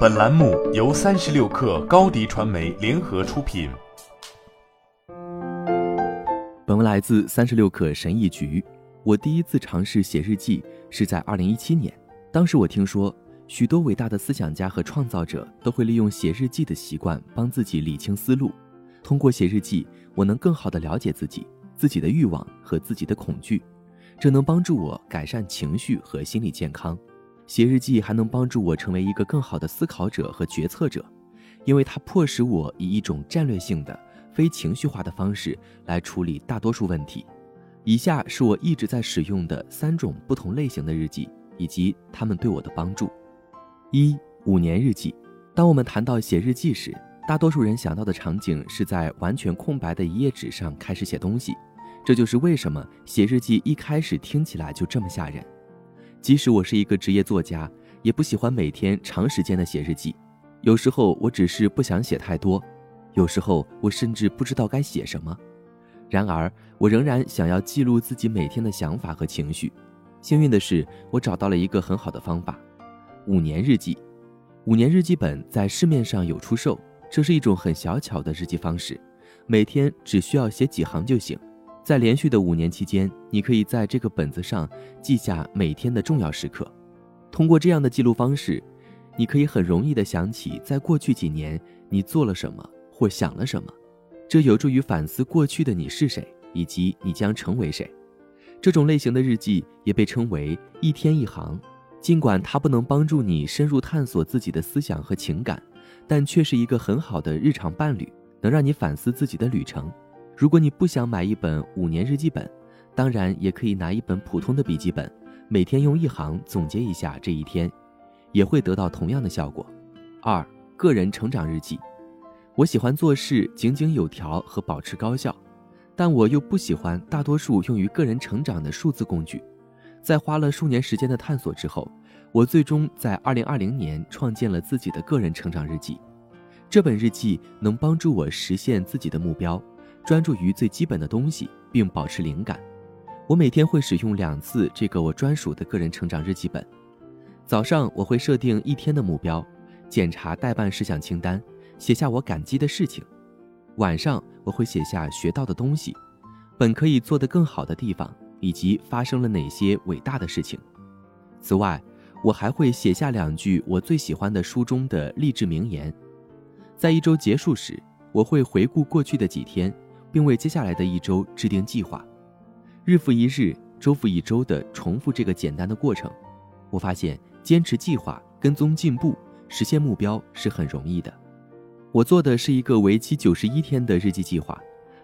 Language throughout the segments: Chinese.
本栏目由三十六氪高低传媒联合出品。本文来自三十六氪神译局。我第一次尝试写日记是在二零一七年，当时我听说许多伟大的思想家和创造者都会利用写日记的习惯帮自己理清思路。通过写日记，我能更好地了解自己、自己的欲望和自己的恐惧，这能帮助我改善情绪和心理健康。写日记还能帮助我成为一个更好的思考者和决策者，因为它迫使我以一种战略性的、非情绪化的方式来处理大多数问题。以下是我一直在使用的三种不同类型的日记，以及它们对我的帮助。一、五年日记。当我们谈到写日记时，大多数人想到的场景是在完全空白的一页纸上开始写东西。这就是为什么写日记一开始听起来就这么吓人。即使我是一个职业作家，也不喜欢每天长时间的写日记。有时候我只是不想写太多，有时候我甚至不知道该写什么。然而，我仍然想要记录自己每天的想法和情绪。幸运的是，我找到了一个很好的方法——五年日记。五年日记本在市面上有出售，这是一种很小巧的日记方式，每天只需要写几行就行。在连续的五年期间，你可以在这个本子上记下每天的重要时刻。通过这样的记录方式，你可以很容易地想起在过去几年你做了什么或想了什么，这有助于反思过去的你是谁以及你将成为谁。这种类型的日记也被称为“一天一行”，尽管它不能帮助你深入探索自己的思想和情感，但却是一个很好的日常伴侣，能让你反思自己的旅程。如果你不想买一本五年日记本，当然也可以拿一本普通的笔记本，每天用一行总结一下这一天，也会得到同样的效果。二、个人成长日记。我喜欢做事井井有条和保持高效，但我又不喜欢大多数用于个人成长的数字工具。在花了数年时间的探索之后，我最终在2020年创建了自己的个人成长日记。这本日记能帮助我实现自己的目标。专注于最基本的东西，并保持灵感。我每天会使用两次这个我专属的个人成长日记本。早上我会设定一天的目标，检查待办事项清单，写下我感激的事情。晚上我会写下学到的东西，本可以做得更好的地方，以及发生了哪些伟大的事情。此外，我还会写下两句我最喜欢的书中的励志名言。在一周结束时，我会回顾过去的几天。并为接下来的一周制定计划，日复一日、周复一周地重复这个简单的过程。我发现坚持计划、跟踪进步、实现目标是很容易的。我做的是一个为期九十一天的日记计划，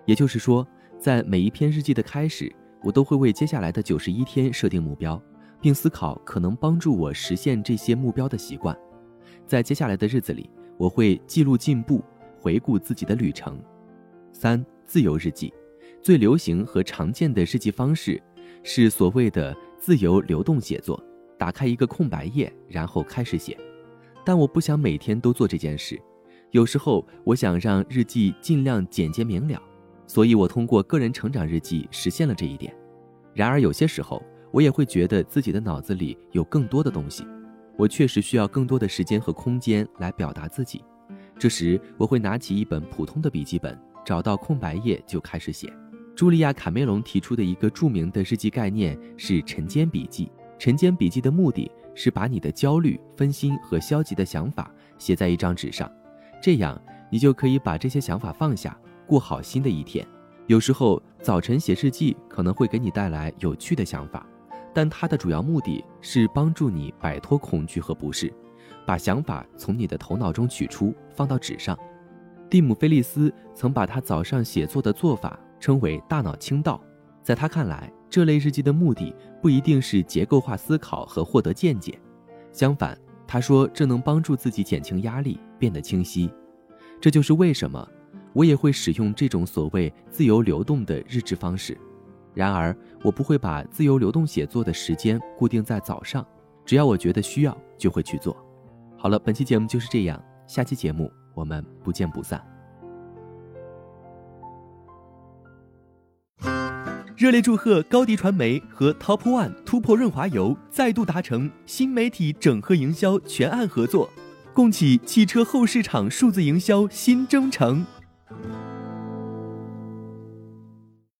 也就是说，在每一篇日记的开始，我都会为接下来的九十一天设定目标，并思考可能帮助我实现这些目标的习惯。在接下来的日子里，我会记录进步，回顾自己的旅程。三。自由日记，最流行和常见的日记方式是所谓的自由流动写作。打开一个空白页，然后开始写。但我不想每天都做这件事。有时候，我想让日记尽量简洁明了，所以我通过个人成长日记实现了这一点。然而，有些时候我也会觉得自己的脑子里有更多的东西，我确实需要更多的时间和空间来表达自己。这时，我会拿起一本普通的笔记本。找到空白页就开始写。茱莉亚·卡梅隆提出的一个著名的日记概念是晨间笔记。晨间笔记的目的是把你的焦虑、分心和消极的想法写在一张纸上，这样你就可以把这些想法放下，过好新的一天。有时候早晨写日记可能会给你带来有趣的想法，但它的主要目的是帮助你摆脱恐惧和不适，把想法从你的头脑中取出，放到纸上。蒂姆·菲利斯曾把他早上写作的做法称为“大脑清道”。在他看来，这类日记的目的不一定是结构化思考和获得见解，相反，他说这能帮助自己减轻压力，变得清晰。这就是为什么我也会使用这种所谓自由流动的日志方式。然而，我不会把自由流动写作的时间固定在早上，只要我觉得需要，就会去做。好了，本期节目就是这样，下期节目。我们不见不散。热烈祝贺高迪传媒和 Top One 突破润滑油再度达成新媒体整合营销全案合作。共启汽车后市场数字营销新征程。